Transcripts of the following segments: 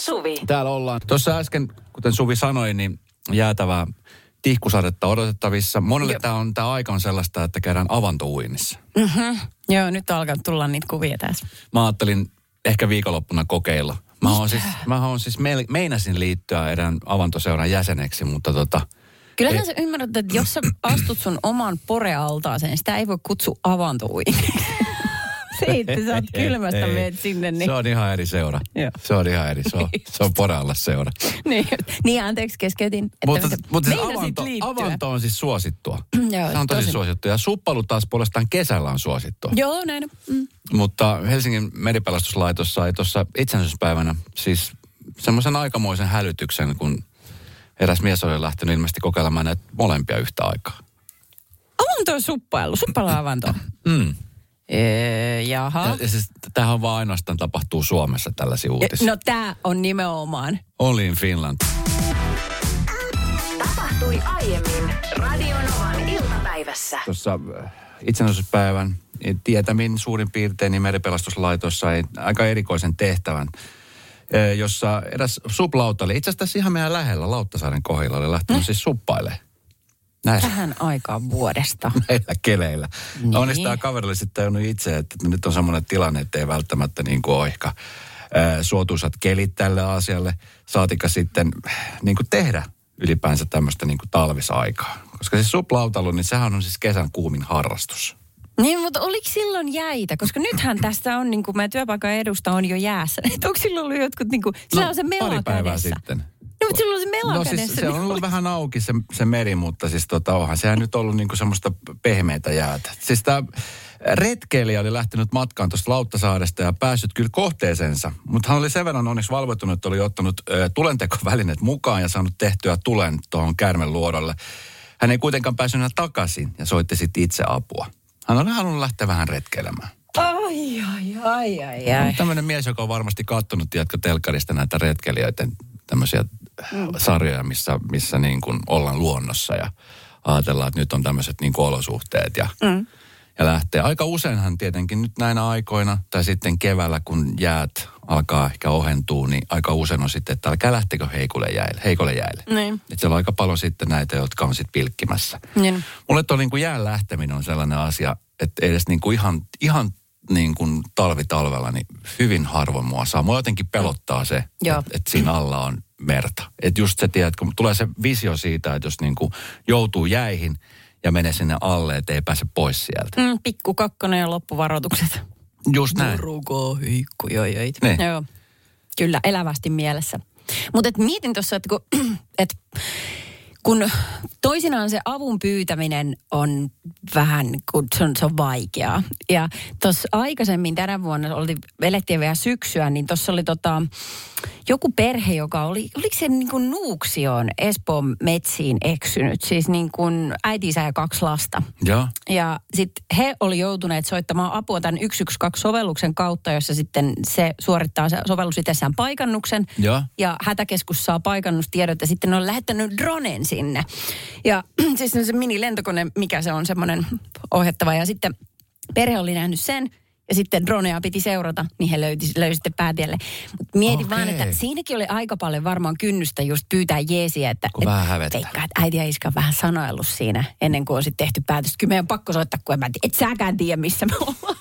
Suvi. Täällä ollaan. Tuossa äsken, kuten Suvi sanoi, niin jäätävää tihkusadetta odotettavissa. Monelle tämä on, tämä aika on sellaista, että käydään avantouinnissa. Mm-hmm. Joo, nyt alkaa tulla niitä kuvia tässä. Mä ajattelin ehkä viikonloppuna kokeilla. Mä oon siis, mä oon siis me, meinasin liittyä erään avantoseuran jäseneksi, mutta tota, Kyllähän sä ymmärrät, että jos sä astut sun oman porealtaaseen, sitä ei voi kutsua avantouinniksi. Se, että sä oot kylmästä Ei. meet sinne, niin... Se on ihan eri seura. Joo. Se on ihan eri. Se on, se on poralla seura. niin, niin, anteeksi, keskeytin. Että Mutta, mutta siis avanto, liittyä. avanto on siis suosittua. Joo, Se on tosi tosi. suosittua. Ja suppailu taas puolestaan kesällä on suosittua. Joo, näin. Mm. Mutta Helsingin meripelastuslaitos sai tuossa itsenäisyyspäivänä siis semmoisen aikamoisen hälytyksen, kun eräs mies oli lähtenyt ilmeisesti kokeilemaan näitä molempia yhtä aikaa. Avanto on suppailu, suppailuavanto. Mm. Ee, jaha. Ja, siis, tämähän on vaan ainoastaan tapahtuu Suomessa tällaisia uutisia. No tää on nimenomaan. Only in Finland. Tapahtui aiemmin Radionovan iltapäivässä. Tuossa äh, itsenäisyyspäivän tietämin suurin piirtein niin meripelastuslaitos sai aika erikoisen tehtävän, äh, jossa eräs suplautalle, itse asiassa ihan meidän lähellä Lauttasaaren kohdilla, oli lähtenyt siis suppailemaan. Näin. Tähän aikaan vuodesta. näillä keleillä. Niin. Niin. Onneksi tämä kaveri oli sitten tajunnut itse, että nyt on semmoinen tilanne, että ei välttämättä niin kuin ää, suotuisat kelit tälle asialle. Saatika sitten niin kuin tehdä ylipäänsä tämmöistä niin kuin talvisaikaa. Koska se suplautailu, niin sehän on siis kesän kuumin harrastus. Niin, mutta oliko silloin jäitä? Koska nythän tästä on, niin kuin meidän työpaikan edusta on jo jäässä. Et onko silloin ollut jotkut, niin kuin, sillä on se mela No, pari päivää kädessä. sitten. No, mutta silloin on se mela No siis se on niin ollut vähän auki se, se meri, mutta siis tota, onhan sehän nyt ollut niinku semmoista pehmeitä jäätä. Siis tämä retkeilijä oli lähtenyt matkaan tuosta Lauttasaaresta ja päässyt kyllä kohteeseensa, mutta hän oli sen verran onneksi valvoitunut, että oli ottanut ö, tulentekovälineet mukaan ja saanut tehtyä tulen tuohon käärmen luodolle. Hän ei kuitenkaan päässyt enää takaisin ja soitti sitten itse apua. Hän oli halunnut lähteä vähän retkeilemään. Ai, ai, ai, ai, ai. tämmöinen mies, joka on varmasti kattonut, tiedätkö, telkkarista näitä retkeilijöiden tämmöisiä mm. sarjoja, missä, missä niin kuin ollaan luonnossa ja ajatellaan, että nyt on tämmöiset niin kuin olosuhteet ja, mm. ja lähtee. Aika useinhan tietenkin nyt näinä aikoina tai sitten keväällä, kun jäät alkaa ehkä ohentua, niin aika usein on sitten, että älkää lähtekö heikolle jäille. Heikolle jäille. Niin. Että siellä on aika paljon sitten näitä, jotka on sitten pilkkimässä. Niin. Mulle tuo niin kuin jään lähteminen on sellainen asia, että edes niin kuin ihan, ihan niin kuin talvi talvella, niin hyvin harvoin mua saa. Mua jotenkin pelottaa se, että, että siinä alla on merta. Että just se, tiedät, kun tulee se visio siitä, että jos niin kuin joutuu jäihin ja menee sinne alle, että ei pääse pois sieltä. Mm, pikku kakkonen ja loppuvaroitukset. Just näin. Muruko, hiikku, joi, joi. Niin. Joo. Kyllä, elävästi mielessä. Mutta mietin tuossa, että kun, et, kun toisinaan se avun pyytäminen on vähän, kun se on, se on vaikeaa. Ja tuossa aikaisemmin tänä vuonna, oli, elettiin vielä syksyä, niin tuossa oli tota, joku perhe, joka oli, oliko se niin kuin Nuuksioon Espoon metsiin eksynyt, siis niin kuin äitinsä ja kaksi lasta. Joo. Ja sitten he oli joutuneet soittamaan apua tämän 112-sovelluksen kautta, jossa sitten se suorittaa se sovellus itsessään paikannuksen. Joo. Ja hätäkeskus saa paikannustiedot ja sitten ne on lähettänyt dronen sinne. Ja siis se minilentokone, mikä se on semmoinen ohjattava. Ja sitten perhe oli nähnyt sen ja sitten dronea piti seurata, niin he löyti, sitten päätielle. Mutta mietin Okei. vaan, että siinäkin oli aika paljon varmaan kynnystä just pyytää jeesiä, että Kun vähän veikkaa, että äiti ja iskä on vähän sanoillut siinä ennen kuin on sitten tehty päätös. Kyllä meidän on pakko soittaa, kun en mä et säkään tiedä, missä me ollaan.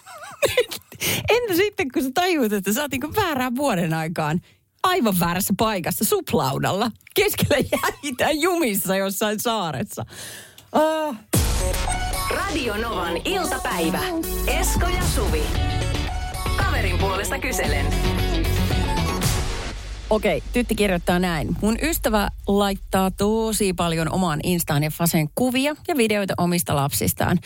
Entä sitten, kun sä tajuut, että sä oot niin väärään vuoden aikaan aivan väärässä paikassa suplaudalla keskellä jäitä jumissa jossain saaressa. Oh. Radio Novan iltapäivä. Esko ja Suvi. Kaverin puolesta kyselen. Okei, tytti kirjoittaa näin. Mun ystävä laittaa tosi paljon omaan Instaan ja Faseen kuvia ja videoita omista lapsistaan.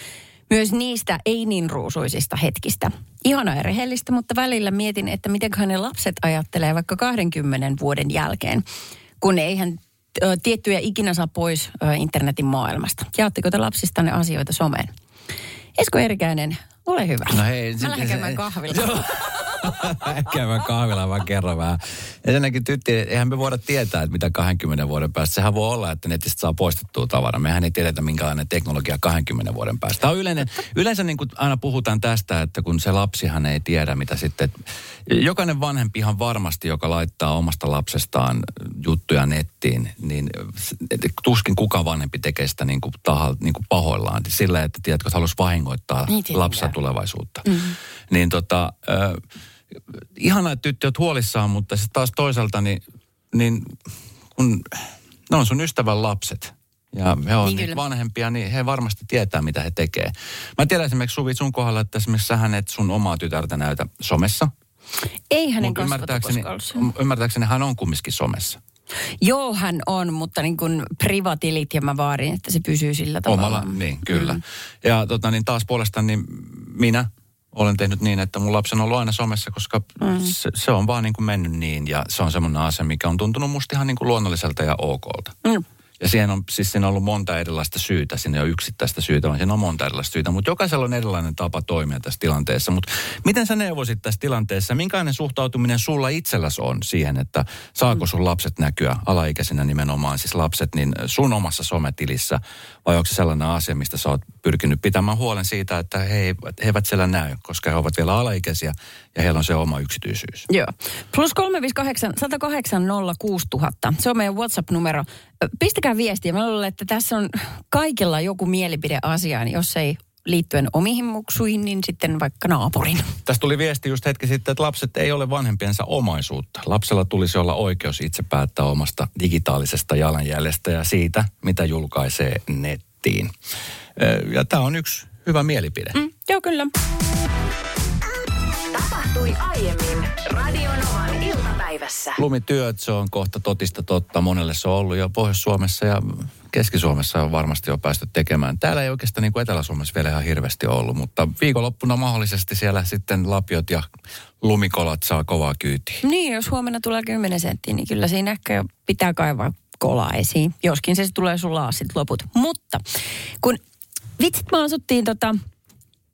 Myös niistä ei niin ruusuisista hetkistä. Ihana ja rehellistä, mutta välillä mietin, että miten ne lapset ajattelee vaikka 20 vuoden jälkeen, kun eihän ö, tiettyjä ikinä saa pois ö, internetin maailmasta. Jaatteko te lapsistanne asioita someen? Esko Erikäinen, ole hyvä. No hei, Mä lähden käymään kahvilla. käymään kahvilla vaan kerran vähän. Ensinnäkin tytti, eihän me voida tietää, että mitä 20 vuoden päästä. Sehän voi olla, että netistä saa poistettua tavara. Mehän ei tiedetä, minkälainen teknologia 20 vuoden päästä. Tämä on yleinen, yleensä niin kuin aina puhutaan tästä, että kun se lapsihan ei tiedä, mitä sitten... Jokainen vanhempi ihan varmasti, joka laittaa omasta lapsestaan juttuja nettiin, niin tuskin kuka vanhempi tekee sitä niin kuin, tahal, niin kuin pahoillaan. Sillä, että tiedätkö, että haluaisi vahingoittaa niin lapsia tulevaisuutta. Mm-hmm. Niin tota, äh, ihana, että tyttöt huolissaan, mutta sitten taas toisaalta, niin, niin kun ne on sun ystävän lapset, ja he on niin vanhempia, niin he varmasti tietää, mitä he tekee. Mä tiedän esimerkiksi Suvi sun kohdalla, että esimerkiksi sähän et sun omaa tytärtä näytä somessa. Ei hänen ymmärtääkseni, ymmärtääkseni hän on kumminkin somessa. Joo, hän on, mutta niin kuin privatilit ja mä vaarin, että se pysyy sillä tavalla. Omalla, niin kyllä. Mm. Ja tota, niin taas puolestaan niin minä olen tehnyt niin, että mun lapsi on ollut aina somessa, koska mm. se, se on vaan niin kuin mennyt niin. Ja se on semmoinen asia, mikä on tuntunut musta ihan niin kuin luonnolliselta ja okolta. Mm. Ja siihen on, siis siinä on ollut monta erilaista syytä, siinä on yksittäistä syytä, vaan siinä on monta erilaista syytä, mutta jokaisella on erilainen tapa toimia tässä tilanteessa. Mutta miten sä neuvosit tässä tilanteessa, minkälainen suhtautuminen sulla itselläsi on siihen, että saako sun lapset näkyä alaikäisenä nimenomaan, siis lapset, niin sun omassa sometilissä, vai onko se sellainen asia, mistä sä oot pyrkinyt pitämään huolen siitä, että he, he eivät siellä näy, koska he ovat vielä alaikäisiä ja heillä on se oma yksityisyys. Joo. Plus 358 108 06000. Se on meidän WhatsApp-numero. Pistäkää viestiä. Mä luulen, että tässä on kaikilla joku mielipide asiaan, jos ei liittyen omiin muksuihin, niin sitten vaikka naapurin. Tästä tuli viesti just hetki sitten, että lapset ei ole vanhempiensa omaisuutta. Lapsella tulisi olla oikeus itse päättää omasta digitaalisesta jalanjäljestä ja siitä, mitä julkaisee nettiin. Ja tämä on yksi hyvä mielipide. Mm, joo, kyllä. Tapahtui aiemmin Radionovan iltapäivässä. Lumityöt, se on kohta totista totta. Monelle se on ollut jo Pohjois-Suomessa ja Keski-Suomessa on varmasti jo päästy tekemään. Täällä ei oikeastaan niin kuin Etelä-Suomessa vielä ihan hirveästi ollut, mutta viikonloppuna mahdollisesti siellä sitten lapiot ja lumikolat saa kovaa kyytiä. Niin, jos huomenna tulee 10 senttiä, niin kyllä siinä ehkä pitää kaivaa kolaa esiin. Joskin se tulee sulla sitten loput. Mutta kun vitsit me asuttiin tota,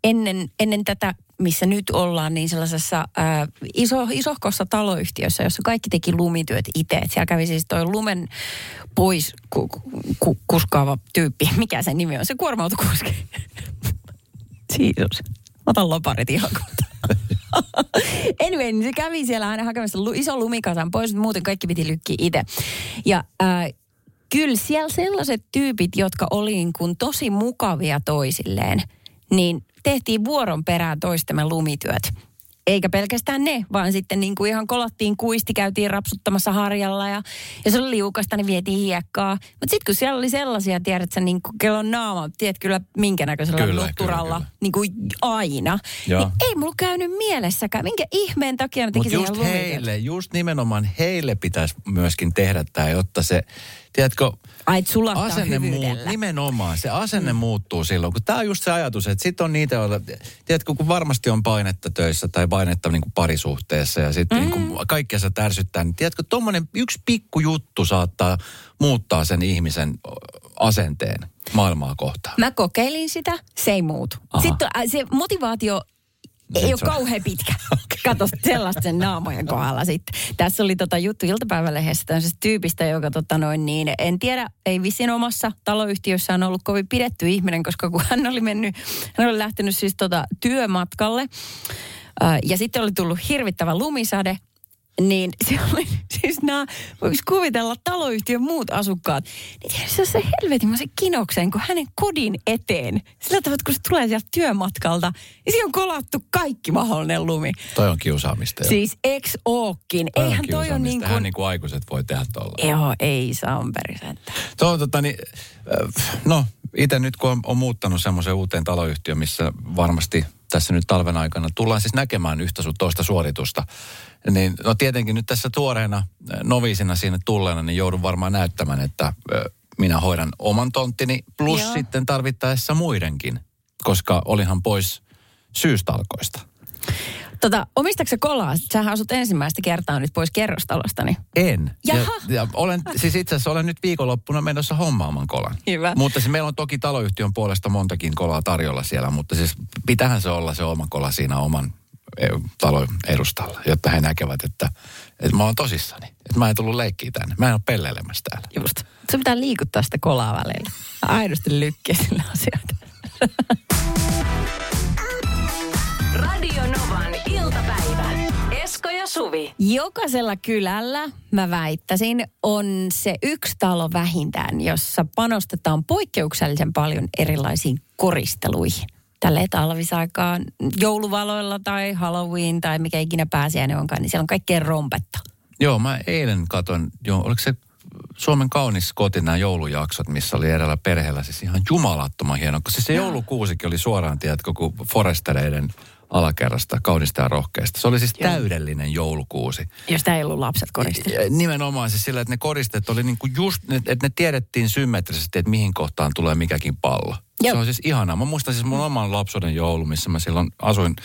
ennen, ennen tätä missä nyt ollaan, niin sellaisessa ää, iso, isohkossa taloyhtiössä, jossa kaikki teki lumityöt itse. Siellä kävi siis toi lumen pois ku, ku, kuskaava tyyppi. Mikä sen nimi on? Se kuorma-autokuski. Jeesus. Otan loparit ihan kohta. anyway, niin se kävi siellä aina hakemassa iso lumikasan pois, mutta muuten kaikki piti lykkiä itse. Ja ää, kyllä siellä sellaiset tyypit, jotka oli niin kuin tosi mukavia toisilleen, niin tehtiin vuoron perään toistemme lumityöt. Eikä pelkästään ne, vaan sitten niin kuin ihan kolattiin kuisti, käytiin rapsuttamassa harjalla ja jos oli liukasta, niin vietiin hiekkaa. Mutta sitten kun siellä oli sellaisia, tiedät sä, niin kuin kellon naama, tiedät kyllä minkä näköisellä kyllä, nutturalla, kyllä, kyllä. niin kuin aina. Niin ei mulla käynyt mielessäkään, minkä ihmeen takia ne teki just heille, just nimenomaan heille pitäisi myöskin tehdä tämä, jotta se, tiedätkö, Ai, asenne muut, nimenomaan, se asenne mm. muuttuu silloin, kun tämä on just se ajatus, että sitten on niitä, joilla, tiedätkö, kun varmasti on painetta töissä tai painetta niin kuin parisuhteessa ja sitten mm. niin kaikkea se tärsyttää, niin tiedätkö, tuommoinen yksi pikku juttu saattaa muuttaa sen ihmisen asenteen maailmaa kohtaan. Mä kokeilin sitä, se ei muutu. Aha. Sitten äh, se motivaatio ei ole kauhean pitkä. Kato sellaisten naamojen kohdalla sitten. Tässä oli tota juttu iltapäivälehdessä tämmöisestä tyypistä, joka tota noin niin, en tiedä, ei vissiin omassa taloyhtiössään ollut kovin pidetty ihminen, koska kun hän oli mennyt, hän oli lähtenyt siis tota työmatkalle, ja sitten oli tullut hirvittävä lumisade, niin se oli siis nämä, voiko kuvitella taloyhtiön muut asukkaat, niin se se helvetin kinokseen, kun hänen kodin eteen, sillä tavalla, kun se tulee sieltä työmatkalta, niin siinä on kolattu kaikki mahdollinen lumi. Toi on kiusaamista jo. Siis ex ookin. Toi Eihän on toi on niin kuin... Niin kuin aikuiset voi tehdä tuolla. Joo, ei Samperisentä. Tuo tota niin, äh, no itse nyt kun on, on muuttanut semmoisen uuteen taloyhtiöön, missä varmasti tässä nyt talven aikana tullaan siis näkemään yhtä sun toista suoritusta. Niin no tietenkin nyt tässä tuoreena äh, noviisina sinne tulleena, niin joudun varmaan näyttämään, että äh, minä hoidan oman tonttini plus Joo. sitten tarvittaessa muidenkin, koska olihan pois syystalkoista. Tota, omistatko kolaa? Sähän asut ensimmäistä kertaa nyt pois kerrostalostani. En. Jaha. Ja, ja olen, siis itse asiassa olen nyt viikonloppuna menossa hommaamaan kolan. Hyvä. Mutta siis meillä on toki taloyhtiön puolesta montakin kolaa tarjolla siellä, mutta siis pitähän se olla se oma kola siinä oman talon edustalla, jotta he näkevät, että, että mä oon tosissani. Että mä en tullut leikkiä tänne. Mä en ole pelleilemässä täällä. Just. Se pitää liikuttaa sitä kolaa välillä. Aidosti lykkiä sillä asioita. Suvi. Jokaisella kylällä, mä väittäisin, on se yksi talo vähintään, jossa panostetaan poikkeuksellisen paljon erilaisiin koristeluihin. Tälle talvisaikaan jouluvaloilla tai Halloween tai mikä ikinä pääsiäinen onkaan, niin siellä on kaikkea rompetta. Joo, mä eilen katon, joo, oliko se Suomen kaunis koti nämä joulujaksot, missä oli eräällä perheellä siis ihan jumalattoman hieno. Koska siis se joulukuusikin oli suoraan, tiedätkö, kuin Forestereiden alakerrasta, kaunista ja rohkeasta. Se oli siis Joo. täydellinen joulukuusi. Jos ei ollut lapset koriste. Ja Nimenomaan siis sillä, että ne koristeet oli niinku just, että ne tiedettiin symmetrisesti, että mihin kohtaan tulee mikäkin pallo. Joo. Se on siis ihanaa. Mä muistan siis mun oman lapsuuden joulu, missä mä silloin asuin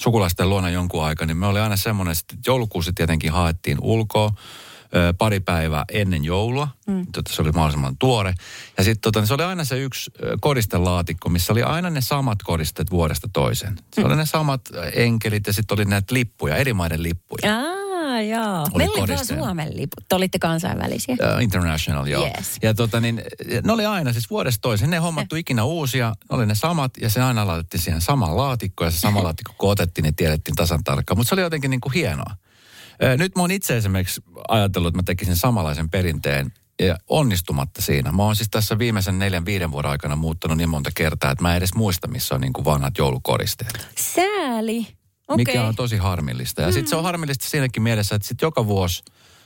sukulaisten luona jonkun aikaa, niin me oli aina semmoinen, että joulukuusi tietenkin haettiin ulkoa ö, pari päivää ennen joulua, mm. jotta se oli mahdollisimman tuore. Ja sitten tota, se oli aina se yksi koristelaatikko, missä oli aina ne samat koristeet vuodesta toiseen. Se Mm. oli ne samat enkelit ja sitten oli näitä lippuja, eri maiden lippuja. Aa, joo. Meillä oli vaan koristeena. Suomen liput. Te olitte kansainvälisiä. Uh, international, joo. Yes. Ja tota niin, ne oli aina siis vuodesta toiseen. Ne hommattu ikinä uusia, ne oli ne samat ja se aina laitettiin siihen samaan laatikkoon. Ja se sama laatikko kun otettiin, niin tiedettiin tasan tarkkaan. Mutta se oli jotenkin niin kuin hienoa. Nyt mä oon itse esimerkiksi ajatellut, että mä tekisin samanlaisen perinteen ja onnistumatta siinä. Mä oon siis tässä viimeisen neljän, viiden vuoden aikana muuttanut niin monta kertaa, että mä en edes muista, missä on niin kuin vanhat joulukoristeet. Sääli. Mm. Mikä on tosi harmillista. Ja sitten se on harmillista siinäkin mielessä, että sitten joka vuosi,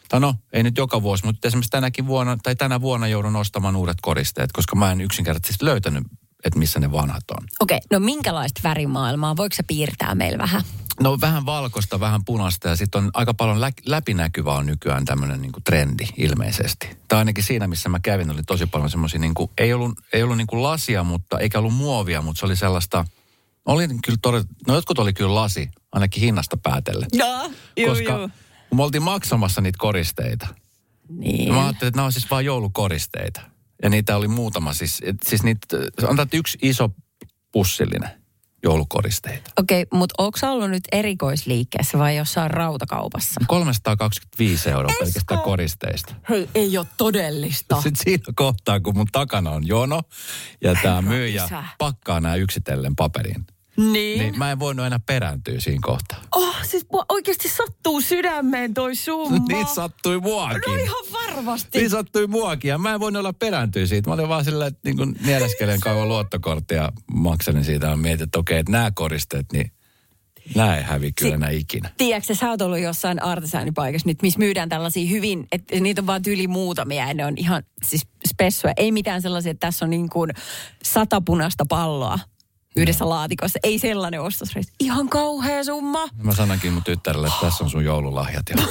tai no, ei nyt joka vuosi, mutta esimerkiksi tänäkin vuonna, tai tänä vuonna joudun ostamaan uudet koristeet, koska mä en yksinkertaisesti löytänyt, että missä ne vanhat on. Okei, no minkälaista värimaailmaa? Voiko se piirtää meillä vähän? No vähän valkoista, vähän punaista ja sitten on aika paljon lä- läpinäkyvä on nykyään tämmöinen niin trendi ilmeisesti. Tai ainakin siinä, missä mä kävin, oli tosi paljon semmoisia, niin ei ollut, ei ollut niin kuin lasia, mutta eikä ollut muovia, mutta se oli sellaista, oli kyllä todella, no jotkut oli kyllä lasi, ainakin hinnasta päätellen. No, koska kun me oltiin maksamassa niitä koristeita, Niin. mä ajattelin, että nämä on siis vain joulukoristeita. Ja niitä oli muutama, siis, et, siis niitä, on yksi iso pussillinen joulukoristeita. Okei, mutta onko ollut nyt erikoisliikkeessä vai jossain rautakaupassa? 325 euroa Esko! pelkästään koristeista. Hei, ei ole todellista. Sitten siinä kohtaa, kun mun takana on jono ja tämä myyjä pakkaa nämä yksitellen paperiin, Niin. niin mä en voinut enää perääntyä siinä kohtaa. Oh, siis mua oikeasti sattuu sydämeen toi summa. Niin sattui muakin. No ihan varmasti. Niin sattui muakin ja mä en voinut olla perääntyä siitä. Mä olin vaan silleen, että niin kun nieleskelen kauan luottokorttia makselin siitä ja mietin, että okei, että nämä koristeet, niin nämä ei hävi kyllä Si- enää ikinä. Tiedätkö, sä oot ollut jossain artesaanipaikassa nyt, missä myydään tällaisia hyvin, että niitä on vaan tyyli muutamia ja ne on ihan siis spessuja. Ei mitään sellaisia, että tässä on niin kuin sata punaista palloa yhdessä laatikossa. Ei sellainen ostosreissu. Ihan kauhea summa. Mä sanonkin mun tyttärelle, että tässä on sun joululahjat. Ja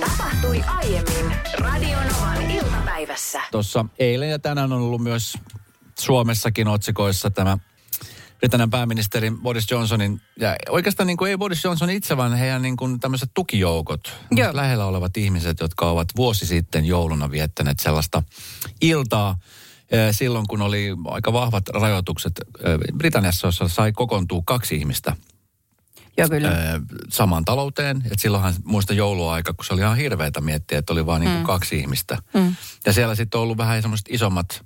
Tapahtui aiemmin Radio Novan iltapäivässä. Tuossa eilen ja tänään on ollut myös Suomessakin otsikoissa tämä Britannian pääministerin Boris Johnsonin, ja oikeastaan niin kuin ei Boris Johnson itse, vaan heidän niin kuin tämmöiset tukijoukot, Joo. lähellä olevat ihmiset, jotka ovat vuosi sitten jouluna viettäneet sellaista iltaa, silloin kun oli aika vahvat rajoitukset Britanniassa, jossa sai kokoontua kaksi ihmistä Joo, kyllä. samaan talouteen. Et silloinhan muista jouluaika, kun se oli ihan hirveätä miettiä, että oli vain niin mm. kaksi ihmistä. Mm. Ja siellä sitten on ollut vähän semmoiset isommat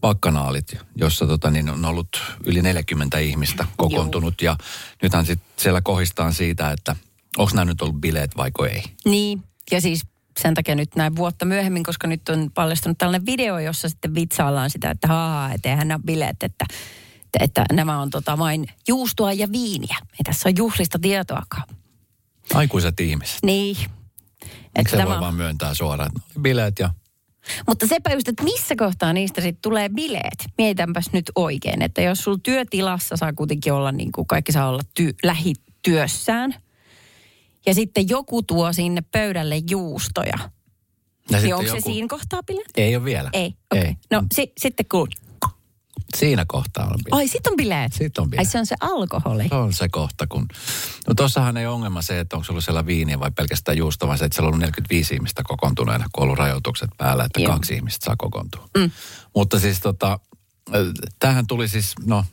pakkanaalit, jossa tota, niin on ollut yli 40 ihmistä kokoontunut. Ja nythän sitten siellä kohistaan siitä, että onko nämä nyt ollut bileet vaiko ei. Niin, ja siis sen takia nyt näin vuotta myöhemmin, koska nyt on paljastunut tällainen video, jossa sitten vitsaillaan sitä, että haa, että eihän nämä bileet, että, että, että nämä on tota vain juustoa ja viiniä. Ei tässä ole juhlista tietoakaan. Aikuiset ihmiset. Niin. Miksi se tämä- voi vaan myöntää suoraan, että bileet ja Mutta sepä just, että missä kohtaa niistä sitten tulee bileet. Mietitänpäs nyt oikein, että jos sulla työtilassa saa kuitenkin olla niin kuin kaikki saa olla ty- lähityössään. Ja sitten joku tuo sinne pöydälle juustoja. ja Niin onko joku... se siinä kohtaa bileet? Ei ole vielä. Ei. Okay. Ei. No si- sitten kun... Siinä kohtaa on bileet. Ai, sit on bileet. Sit on Ai bileet. se on se alkoholi. Se on se kohta, kun... No tossahan ei ongelma se, että onko se ollut siellä viiniä vai pelkästään juusto, vaan se, että siellä on ollut 45 ihmistä kokoontuneena, kun on ollut rajoitukset päällä, että Joo. kaksi ihmistä saa kokoontua. Mm. Mutta siis tota, äh, tämähän tuli siis, no,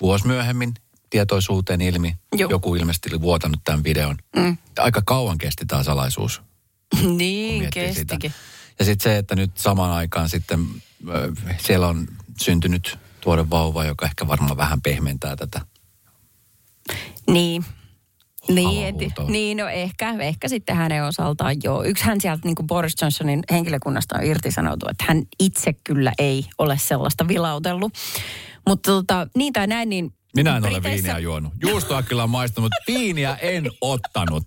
vuosi myöhemmin tietoisuuteen ilmi. Joo. Joku ilmeisesti oli vuotanut tämän videon. Mm. Aika kauan kesti tämä salaisuus. niin, miettii sitä. kestikin. Ja sitten se, että nyt samaan aikaan sitten ö, siellä on syntynyt tuore vauva, joka ehkä varmaan vähän pehmentää tätä. Niin. Niin, et, niin, no ehkä, ehkä sitten hänen osaltaan joo. Yksi hän sieltä niin kuin Boris Johnsonin henkilökunnasta on irtisanoutu, että hän itse kyllä ei ole sellaista vilautellut. Mutta tota, niin tai näin, niin Minä en ole Briteissä- viiniä juonut. Juustoa kyllä on maistanut, mutta viiniä en ottanut.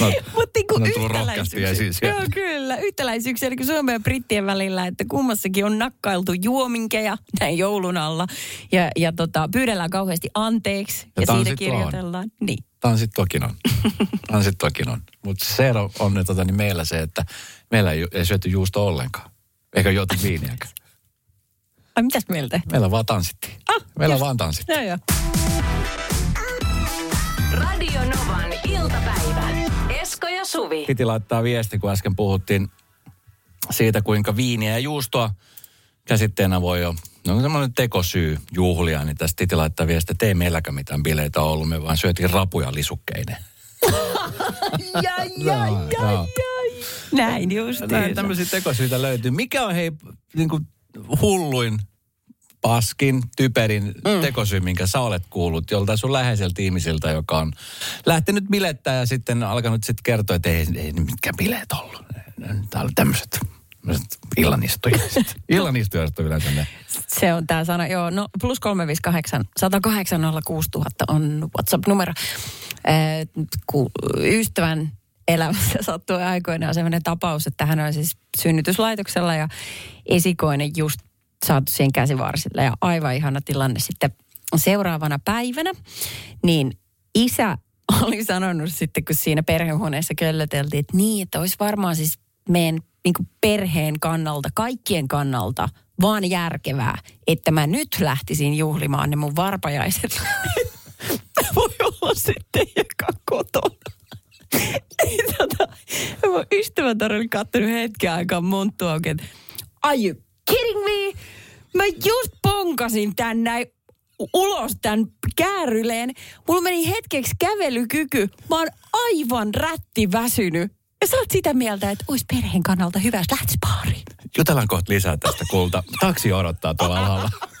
No, Mutta niinku on rohkeasti esiin sieltä. Joo, kyllä. Yhtäläisyyksiä niin Suomen ja Brittien välillä, että kummassakin on nakkailtu juominkeja näin joulun alla. Ja, ja tota, pyydellään kauheasti anteeksi ja, ja siitä kirjoitellaan. Niin. Tanssit tokin on. Tanssit tokin on. Mutta se on nyt tota, niin meillä se, että meillä ei, ei syöty juusto ollenkaan. Eikä juotu viiniäkään. Ai mitäs mieltä? Meillä vaan tanssittiin. Ah, meillä just. vaan tanssittiin. Joo, joo. Radio Novan iltapäivä. Esko ja Suvi. Piti laittaa viesti, kun äsken puhuttiin siitä, kuinka viiniä ja juustoa käsitteenä voi jo, no semmoinen tekosyy juhlia, niin tästä piti laittaa viesti, että ei meilläkään mitään bileitä ollut, me vaan syötiin rapuja lisukkeinen. Jai, Joo, joo. Näin just. Näin tämmöisiä tekosyitä löytyy. Mikä on hei niin kuin hulluin, paskin, typerin mm. tekosyy, minkä sä olet kuullut joltain sun läheiseltä ihmisiltä, joka on lähtenyt bilettää ja sitten alkanut sitten kertoa, että ei, ei nyt mitkään bileet ollut. Tää oli tämmöiset illanistujaiset. illanistujaiset on yleensä ne. Se on tämä sana, joo, no plus 358 108 06000 on WhatsApp-numero. Äh, kun ystävän elämässä sattui aikoinaan sellainen tapaus, että hän on siis synnytyslaitoksella ja esikoinen just saatu siihen käsivarsille ja aivan ihana tilanne sitten seuraavana päivänä, niin isä oli sanonut sitten, kun siinä perhehuoneessa köllöteltiin, että niin, että olisi varmaan siis meidän niin perheen kannalta, kaikkien kannalta vaan järkevää, että mä nyt lähtisin juhlimaan ne mun varpajaiset. Voi olla sitten joka kotona. Tota, mun ystävätar oli kattonut hetken aikaa monttu auki, että are you kidding me? Mä just ponkasin tän näin ulos tämän kääryleen. Mulla meni hetkeksi kävelykyky. Mä oon aivan rätti väsynyt. Ja sä oot sitä mieltä, että olisi perheen kannalta hyvä, jos lähtis baariin. Jutellaan kohta lisää tästä kulta. Taksi odottaa tuolla alhaalla.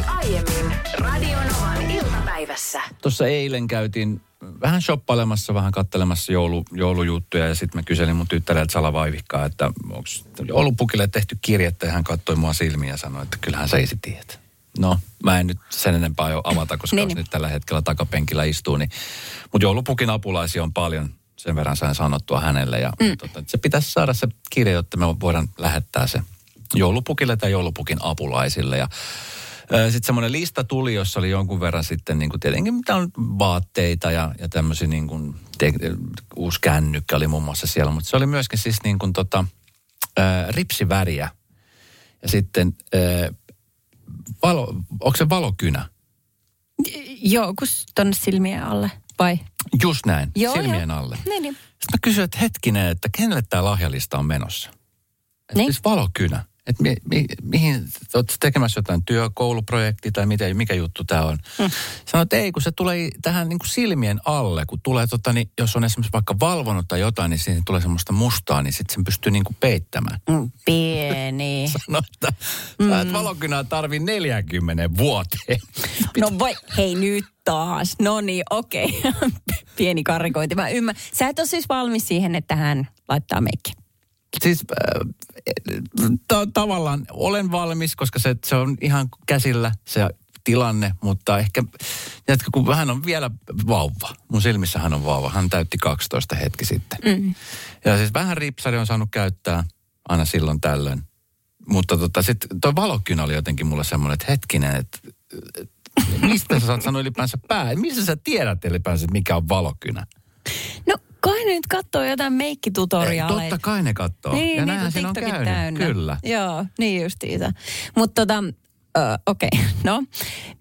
Tapahtui aiemmin Radio Novan iltapäivässä. Tuossa eilen käytiin vähän shoppailemassa, vähän kattelemassa joulu, joulujuttuja ja sitten mä kyselin mun tyttäreltä salavaivihkaa, että onko joulupukille tehty kirjettä ja hän katsoi mua silmiä ja sanoi, että kyllähän sä isi tiedät. No, mä en nyt sen enempää jo avata, koska Niin, niin. nyt tällä hetkellä takapenkillä istuu, niin, mutta joulupukin apulaisia on paljon, sen verran sain sanottua hänelle ja mm. tota, se pitäisi saada se kirje, jotta me voidaan lähettää se joulupukille tai joulupukin apulaisille ja sitten semmoinen lista tuli, jossa oli jonkun verran sitten niin kuin tietenkin mitä on vaatteita ja, ja tämmöisiä niin kuin, te, uusi kännykkä oli muun muassa siellä, mutta se oli myöskin siis niin kuin tota, ää, ripsiväriä ja sitten ää, valo, onko se valokynä? Joo, kun tonne silmien alle, vai? Just näin, Joo, silmien joo. alle. Niin, niin. Sitten mä kysyin, että hetkinen, että kenelle tämä lahjalista on menossa? Niin. Siis valokynä. Että mi, mi, mihin, oletko tekemässä jotain työkouluprojektia tai mitä, mikä juttu tämä on? Mm. Sanoit, että ei, kun se tulee tähän niin kuin silmien alle, kun tulee, tota, niin, jos on esimerkiksi vaikka valvonut tai jotain, niin siihen tulee semmoista mustaa, niin sitten sen pystyy niin kuin peittämään. Mm, Pieni. Sanoit, että sä et valokynää tarvii 40 vuoteen. No voi, hei nyt taas. No niin, okei. Pieni karikointi. Mä ymmärrän. Sä et ole siis valmis siihen, että hän laittaa meikki. Siis äh, ta- tavallaan olen valmis, koska se, se on ihan käsillä se tilanne, mutta ehkä, jatka, kun hän on vielä vauva. Mun silmissä hän on vauva. Hän täytti 12 hetki sitten. Mm. Ja siis vähän ripsari on saanut käyttää aina silloin tällöin. Mutta tota, sitten toi valokynä oli jotenkin mulle semmoinen, että hetkinen, että mistä sä saat sanoa ylipäänsä pää? Missä sä tiedät ylipäänsä, mikä on valokynä? No kai ne nyt katsoo jotain meikkitutoriaaleja. Totta kai ne kattoo. Niin, ja on siinä on käynyt. täynnä. Kyllä. Joo, niin justiinsa. Mutta tota, ö, okei, okay. no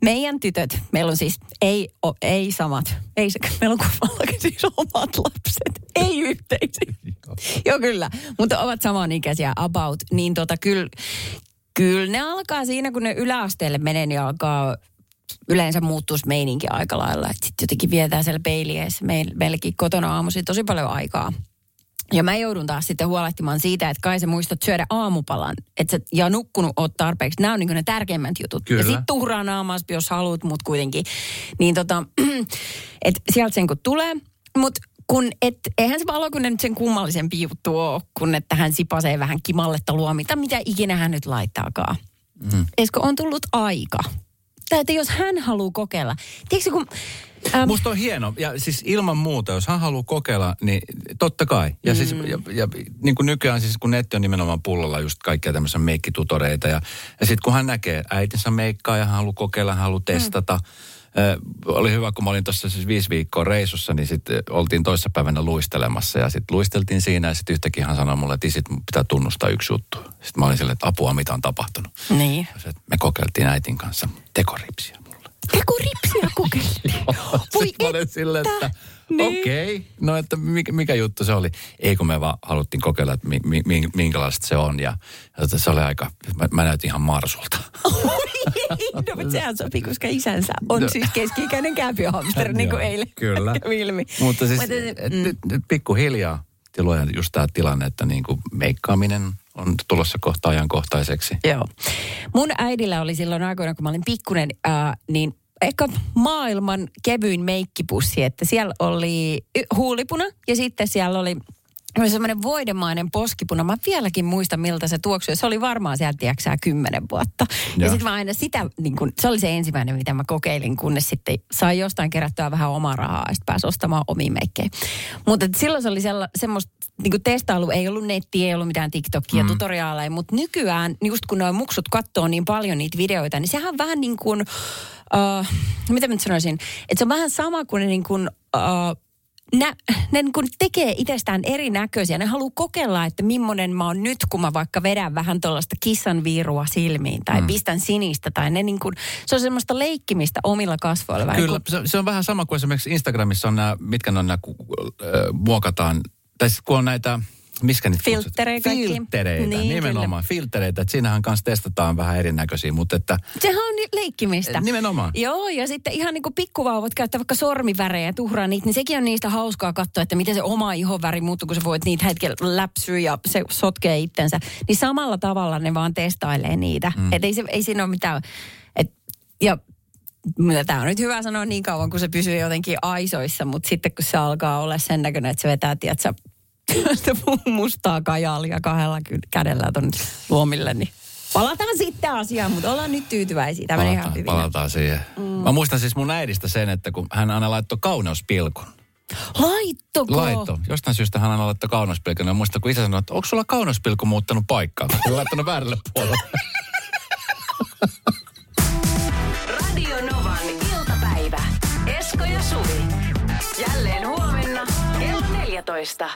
meidän tytöt, meillä on siis ei, o, ei samat, ei se, meillä on kummallakin siis omat lapset, ei yhteisiä. Joo kyllä, mutta ovat samanikäisiä about, niin tota kyllä, Kyllä ne alkaa siinä, kun ne yläasteelle menee, niin alkaa yleensä muuttuu se meininki aika lailla. Että sitten jotenkin vietää siellä peiliessä meil, meilläkin kotona aamuisin tosi paljon aikaa. Ja mä joudun taas sitten huolehtimaan siitä, että kai sä muistat syödä aamupalan et sä, ja nukkunut oot tarpeeksi. Nämä on niin ne tärkeimmät jutut. Kyllä. Ja sitten tuhraa naamas, jos haluat, mutta kuitenkin. Niin tota, että sieltä sen kun tulee. Mutta kun et, eihän se valokunen nyt sen kummallisempi juttu ole, kun että hän sipasee vähän kimalletta luomita, mitä ikinä hän nyt laittaakaan. Mm. Esko on tullut aika. Tai että jos hän haluaa kokeilla. Tiedätkö kun... Ähm, Musta on hieno. Ja siis ilman muuta, jos hän haluaa kokeilla, niin totta kai. Ja, siis, mm. siis, ja, ja niin kuin nykyään siis, kun netti on nimenomaan pullolla just kaikkia tämmöisiä meikkitutoreita. Ja, ja sitten kun hän näkee äitinsä meikkaa ja hän haluaa kokeilla, hän haluaa testata. Mm oli hyvä, kun mä olin tuossa siis viisi viikkoa reissussa, niin sitten oltiin toissapäivänä luistelemassa ja sitten luisteltiin siinä ja sitten yhtäkkiä hän sanoi mulle, että isit pitää tunnustaa yksi juttu. Sitten mä olin silleen, että apua, mitä on tapahtunut. Niin. Ja me kokeiltiin äitin kanssa tekoripsiä mulle. Tekoripsiä kokeiltiin? sitten mä olin silleen, että niin. Okei, okay. no että mikä, mikä juttu se oli? Ei kun me vaan haluttiin kokeilla, että mi, mi, minkälaista se on. Ja, ja se oli aika, mä, mä näytin ihan marsulta. no mutta sehän sopii, koska isänsä on no. siis keski-ikäinen kääpiöhamsteri, niin kuin eilen Kyllä. ilmi. Mutta siis mm. pikkuhiljaa tiloja just tämä tilanne, että niin kuin meikkaaminen on tulossa kohta ajankohtaiseksi. Joo. Mun äidillä oli silloin aikoina, kun mä olin pikkunen, äh, niin ehkä maailman kevyin meikkipussi, että siellä oli huulipuna ja sitten siellä oli semmoinen voidemainen poskipuna. Mä vieläkin muistan, miltä se tuoksui. Se oli varmaan sieltä, tiedäksää, kymmenen vuotta. Ja, ja sitten mä aina sitä, niin kun, se oli se ensimmäinen, mitä mä kokeilin, kunnes sitten sai jostain kerättyä vähän omaa rahaa ja sitten pääsi ostamaan omiin meikkejä. Mutta silloin se oli sella, semmoista niin kuin testailu, ei ollut nettiä, ei ollut mitään TikTokia, mm. tutoriaaleja, mutta nykyään, just kun nuo muksut katsoo niin paljon niitä videoita, niin sehän on vähän niin kuin, uh, mitä mä nyt sanoisin, että se on vähän sama kuin ne niin kuin, uh, nä, ne niin kun tekee itsestään erinäköisiä. Ne haluaa kokeilla, että millainen mä oon nyt, kun mä vaikka vedän vähän tuollaista kissan viirua silmiin tai mm. pistän sinistä. Tai ne niin kun, se on semmoista leikkimistä omilla kasvoilla. Kyllä, kun... se, on vähän sama kuin esimerkiksi Instagramissa on nämä, mitkä ne on nämä, äh, muokataan, tai kun on näitä Miskä niitä Filttereitä Filttereitä, niin, nimenomaan. Kyllä. Filttereitä, että siinähän kanssa testataan vähän erinäköisiä, mutta että... Sehän on leikkimistä. Nimenomaan. Joo, ja sitten ihan niin kuin pikkuvauvat käyttää vaikka sormivärejä tuhraa niitä, niin sekin on niistä hauskaa katsoa, että miten se oma ihoväri muuttuu, kun sä voit niitä hetkellä läpsyä ja se sotkee itsensä. Niin samalla tavalla ne vaan testailee niitä. Mm. Että ei, se, ei siinä ole mitään... Et, ja Tämä on nyt hyvä sanoa niin kauan, kun se pysyy jotenkin aisoissa, mutta sitten kun se alkaa olla sen näköinen, että se vetää, tiedätkö, sitä mustaa kajaalia kahdella kädellä tuonne luomille, niin Palataan sitten asiaan, mutta ollaan nyt tyytyväisiä. Tämä palataan, ihan hyvin. Palataan siihen. Mm. Mä muistan siis mun äidistä sen, että kun hän aina laittoi kauneuspilkun. Laittoko? Laitto. Jostain syystä hän aina laittoi kauneuspilkun. Ja muistan, kun isä sanoi, että onko sulla kauneuspilkku muuttanut paikkaa? Hän laittanut väärälle puolelle. Radio Novan iltapäivä. Esko ja Suvi. Jälleen huomenna kello 14.